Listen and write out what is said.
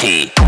T.